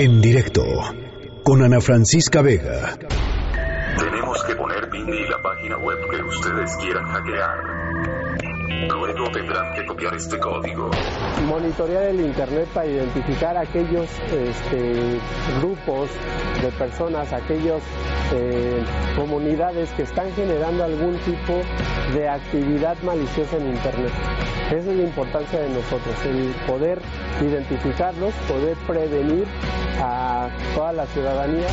En directo con Ana Francisca Vega. Tenemos que poner Bindi y la página web que ustedes quieran hackear. Luego tendrán que copiar este código. Monitorear el Internet para identificar aquellos este, grupos de personas, aquellas eh, comunidades que están generando algún tipo de actividad maliciosa en Internet. Esa es la importancia de nosotros, el poder identificarlos, poder prevenir a toda la ciudadanía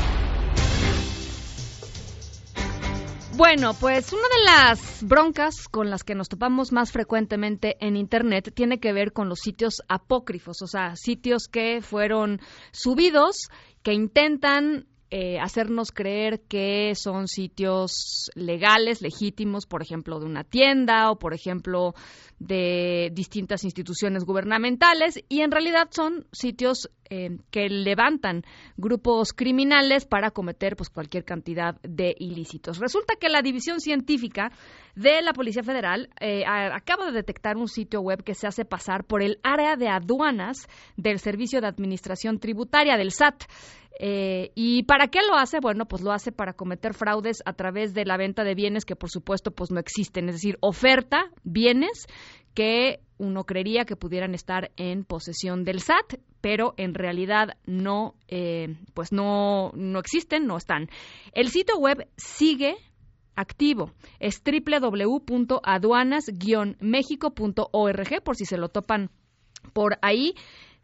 Bueno, pues una de las broncas con las que nos topamos más frecuentemente en Internet tiene que ver con los sitios apócrifos, o sea, sitios que fueron subidos, que intentan eh, hacernos creer que son sitios legales, legítimos, por ejemplo, de una tienda o, por ejemplo, de distintas instituciones gubernamentales, y en realidad son sitios eh, que levantan grupos criminales para cometer pues, cualquier cantidad de ilícitos. Resulta que la División Científica de la Policía Federal eh, acaba de detectar un sitio web que se hace pasar por el área de aduanas del Servicio de Administración Tributaria del SAT. Eh, ¿Y para qué lo hace? Bueno, pues lo hace para cometer fraudes a través de la venta de bienes que por supuesto pues no existen, es decir, oferta bienes que uno creería que pudieran estar en posesión del SAT, pero en realidad no, eh, pues no, no existen, no están. El sitio web sigue activo. Es www.aduanas-mexico.org por si se lo topan por ahí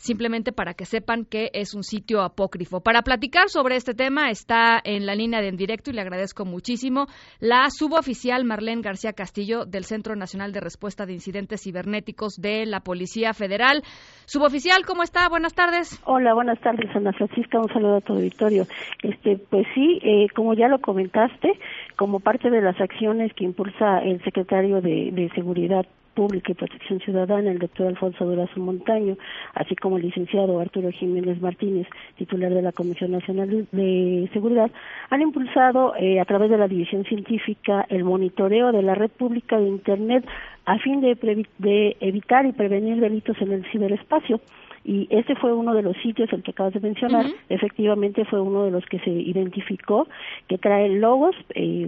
simplemente para que sepan que es un sitio apócrifo. Para platicar sobre este tema está en la línea de en directo y le agradezco muchísimo la suboficial Marlene García Castillo del Centro Nacional de Respuesta de Incidentes Cibernéticos de la Policía Federal. Suboficial, ¿cómo está? Buenas tardes. Hola, buenas tardes, Ana Francisca. Un saludo a tu auditorio. Este, pues sí, eh, como ya lo comentaste, como parte de las acciones que impulsa el secretario de, de Seguridad Pública y Protección Ciudadana, el doctor Alfonso Durazo Montaño, así como el licenciado Arturo Jiménez Martínez, titular de la Comisión Nacional de Seguridad, han impulsado eh, a través de la División Científica el monitoreo de la red pública de Internet a fin de, de evitar y prevenir delitos en el ciberespacio. Y ese fue uno de los sitios el que acabas de mencionar efectivamente fue uno de los que se identificó que trae logos eh,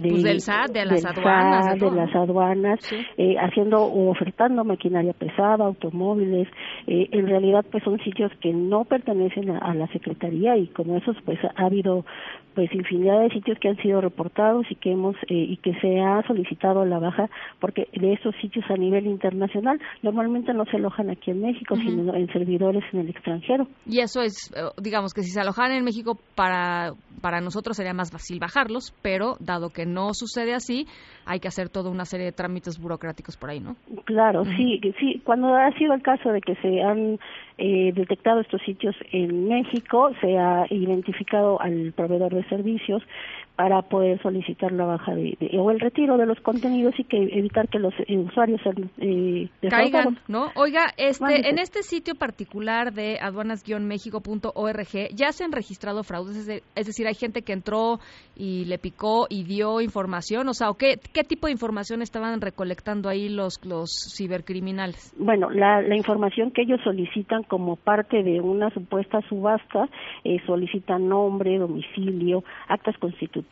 pues del SAT, de las aduanas. de, las aduanas, eh, haciendo o ofertando maquinaria pesada, automóviles. Eh, en realidad, pues son sitios que no pertenecen a, la Secretaría y como esos, pues ha habido pues infinidad de sitios que han sido reportados y que hemos eh, y que se ha solicitado la baja porque de esos sitios a nivel internacional normalmente no se alojan aquí en México sino en servidores en el extranjero y eso es digamos que si se alojan en México para para nosotros sería más fácil bajarlos pero dado que no sucede así, hay que hacer toda una serie de trámites burocráticos por ahí, ¿no? Claro, sí, sí. Cuando ha sido el caso de que se han eh, detectado estos sitios en México, se ha identificado al proveedor de servicios para poder solicitar la baja de, o el retiro de los contenidos y que evitar que los eh, usuarios eh, caigan, ¿no? Oiga, este en este sitio particular de aduanas-mexico.org ya se han registrado fraudes, es decir, hay gente que entró y le picó y dio información, o sea, qué, qué tipo de información estaban recolectando ahí los los cibercriminales? Bueno, la, la información que ellos solicitan como parte de una supuesta subasta, eh, solicitan nombre, domicilio, actas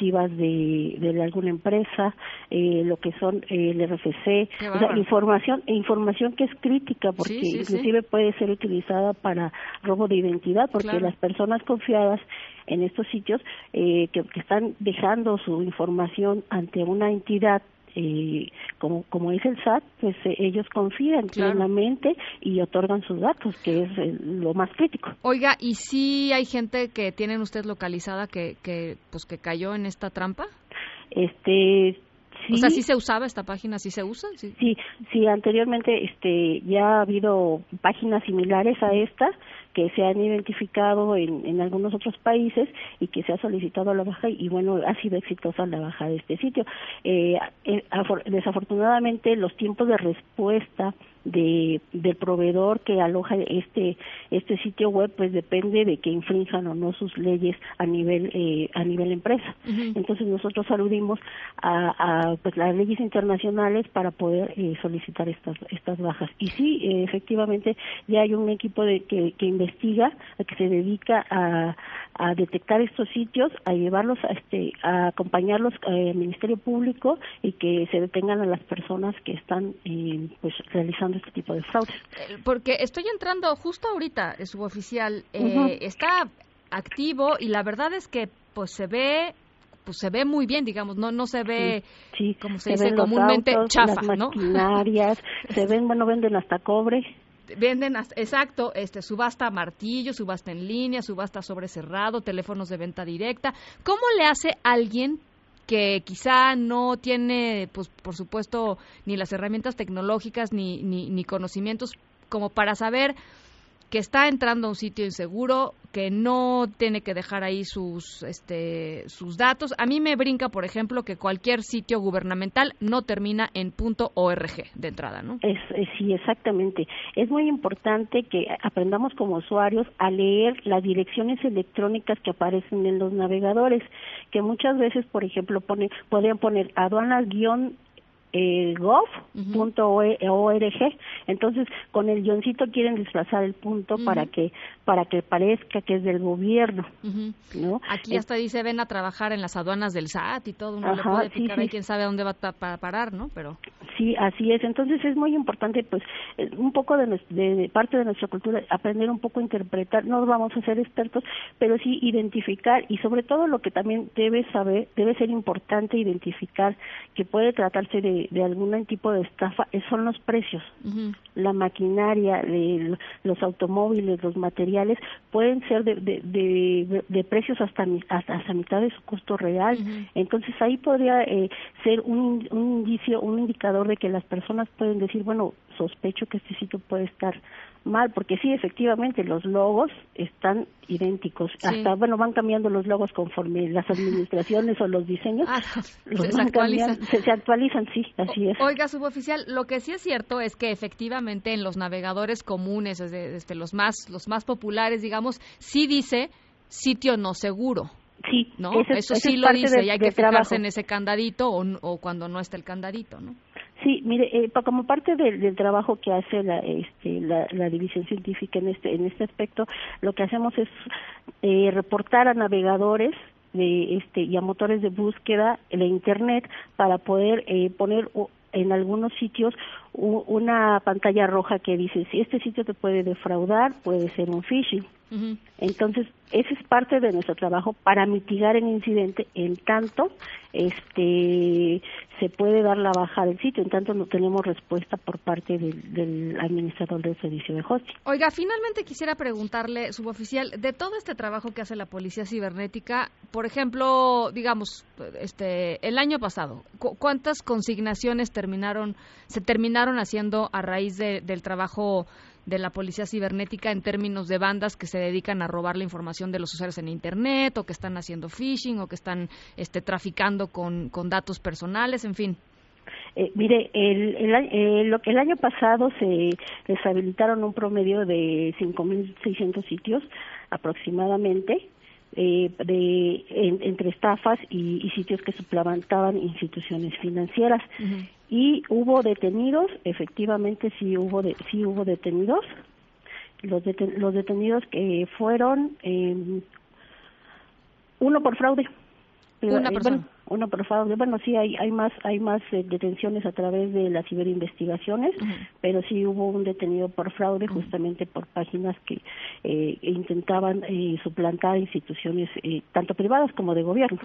de, de alguna empresa, eh, lo que son eh, el RFC, información, información que es crítica porque inclusive puede ser utilizada para robo de identidad porque las personas confiadas en estos sitios eh, que, están dejando su información ante una entidad eh, como, como es el SAT, pues eh, ellos confían plenamente y otorgan sus datos, que es eh, lo más crítico. Oiga, ¿y si hay gente que tienen usted localizada que, que, pues, que cayó en esta trampa? Este, o sea, ¿sí se usaba esta página? ¿Sí se usa? Sí, sí, sí anteriormente este, ya ha habido páginas similares a esta que se han identificado en, en algunos otros países y que se ha solicitado la baja y bueno, ha sido exitosa la baja de este sitio. Eh, eh desafortunadamente los tiempos de respuesta de del proveedor que aloja este este sitio web pues depende de que infrinjan o no sus leyes a nivel eh, a nivel empresa. Entonces nosotros aludimos a, a, pues las leyes internacionales para poder eh, solicitar estas estas bajas. Y sí eh, efectivamente ya hay un equipo de que, que investiga que se dedica a, a detectar estos sitios a llevarlos a este a acompañarlos al Ministerio Público y que se detengan a las personas que están pues realizando este tipo de fraudes. Eh, porque estoy entrando justo ahorita, el suboficial eh, está activo y la verdad es que pues se ve pues se ve muy bien, digamos, no no se ve como se, dice comúnmente chafa, las maquinarias, se ven, bueno, venden hasta cobre. Venden, exacto, este subasta martillo, subasta en línea, subasta sobre cerrado, teléfonos de venta directa. ¿Cómo le hace alguien que quizá no tiene, pues por supuesto, ni las herramientas tecnológicas ni, ni, ni conocimientos como para saber que está entrando a un sitio inseguro, que no tiene que dejar ahí sus, este, sus datos. A mí me brinca, por ejemplo, que cualquier sitio gubernamental no termina en .org de entrada, ¿no? Es, sí, exactamente. Es muy importante que aprendamos como usuarios a leer las direcciones electrónicas que aparecen en los navegadores, que muchas veces, por ejemplo, pone, podrían poner aduanas guion eh, gov.org entonces con el guioncito quieren disfrazar el punto para que para que parezca que es del gobierno no aquí hasta dice ven a trabajar en las aduanas del SAT y todo uno le puede picar ahí quién sabe a dónde va a parar no pero sí así es entonces es muy importante pues eh, un poco de, de, parte de nuestra cultura aprender un poco a interpretar no vamos a ser expertos pero sí identificar y sobre todo lo que también debe saber debe ser importante identificar que puede tratarse de de, algún tipo de estafa son los precios. La maquinaria, los automóviles, los materiales pueden ser de, de, de, precios hasta, hasta, mitad de su costo real. Entonces ahí podría eh, ser un, un indicio, un indicador de que las personas pueden decir, bueno, sospecho que este sitio puede estar mal, porque sí, efectivamente, los logos están idénticos. Hasta, bueno, van cambiando los logos conforme las administraciones o los diseños. Ah, se, actualizan. Se, actualizan, sí, así es. Oiga, suboficial, lo que sí es cierto es que efectivamente en los navegadores comunes, desde, los, más, los más populares, digamos, sí dice sitio no seguro. Sí, ¿no? Eso sí lo dice y hay que fijarse en ese candadito o, o cuando no está el candadito, ¿no? Sí, mire, eh, como parte del, trabajo que hace la, este, la, la, división científica en este en este aspecto, lo que hacemos es eh, reportar a navegadores de este y a motores de búsqueda en la internet para poder eh, poner en algunos sitios una pantalla roja que dice si este sitio te puede defraudar puede ser un phishing entonces, ese es parte de nuestro trabajo para mitigar el incidente en tanto este se puede dar la baja del sitio, en tanto no tenemos respuesta por parte del, administrador del servicio de hosting. Oiga, finalmente quisiera preguntarle, suboficial, de todo este trabajo que hace la Policía Cibernética, por ejemplo, digamos, este el año pasado, ¿cuántas consignaciones terminaron se terminaron haciendo a raíz del trabajo de la policía cibernética en términos de bandas que se dedican a robar la información de los usuarios en Internet o que están haciendo phishing o que están este, traficando con, con datos personales, en fin. Eh, mire, el, el, el, el, año pasado se deshabilitaron un promedio de 5.600 sitios aproximadamente eh, de, entre estafas y, sitios que suplantaban instituciones financieras. Y hubo detenidos, efectivamente sí hubo, de, sí hubo detenidos. Los, los detenidos que fueron eh, uno por fraude. Una persona uno por fraude. Bueno, sí hay hay más hay más eh, detenciones a través de las ciberinvestigaciones, pero sí hubo un detenido por fraude justamente por páginas que eh, intentaban eh, suplantar instituciones eh, tanto privadas como de gobierno.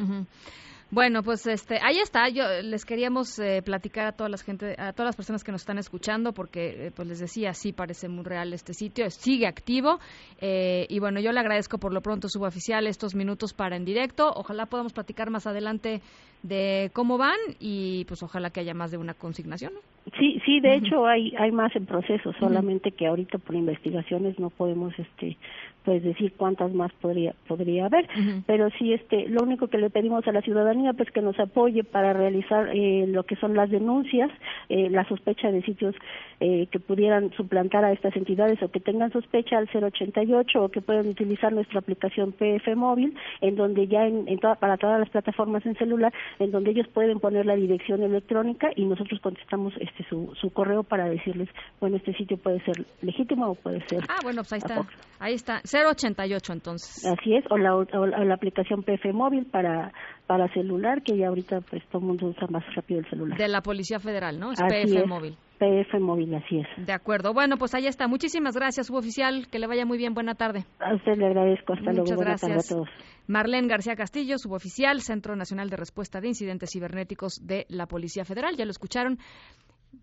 Bueno, pues este, ahí está. Yo les queríamos eh, platicar a todas las gente, a todas las personas que nos están escuchando, porque, eh, pues les decía, sí parece muy real este sitio, sigue activo. Eh, y bueno, yo le agradezco por lo pronto, suboficial, estos minutos para en directo. Ojalá podamos platicar más adelante de cómo van y pues ojalá que haya más de una consignación. Sí, sí, de hecho hay hay más en proceso, solamente que ahorita por investigaciones no podemos este pues decir cuántas más podría podría haber, pero sí este lo único que le pedimos a la ciudadanía pues que nos apoye para realizar eh, lo que son las denuncias, eh, la sospecha de sitios eh, que pudieran suplantar a estas entidades o que tengan sospecha al 088 o que puedan utilizar nuestra aplicación PF móvil en donde ya en, en para todas las plataformas en celular en donde ellos pueden poner la dirección electrónica y nosotros contestamos este su, su correo para decirles, bueno, este sitio puede ser legítimo o puede ser. Ah, bueno, pues ahí está. Ahí está. 088 entonces. Así es, o la, o la aplicación PF móvil para para celular, que ya ahorita pues todo el mundo usa más rápido el celular. De la Policía Federal, ¿no? Es PF móvil. PF móvil, así es. De acuerdo. Bueno, pues ahí está. Muchísimas gracias, suboficial. Que le vaya muy bien. Buena tarde. A usted le agradezco. Hasta luego. Buenas gracias. tarde a todos. Marlene García Castillo, suboficial, Centro Nacional de Respuesta de Incidentes Cibernéticos de la Policía Federal. Ya lo escucharon.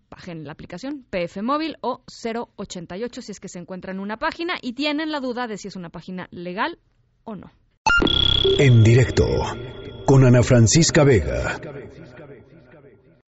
Bajen la aplicación PF Móvil o 088 si es que se encuentran una página y tienen la duda de si es una página legal o no. En directo con Ana Francisca Vega.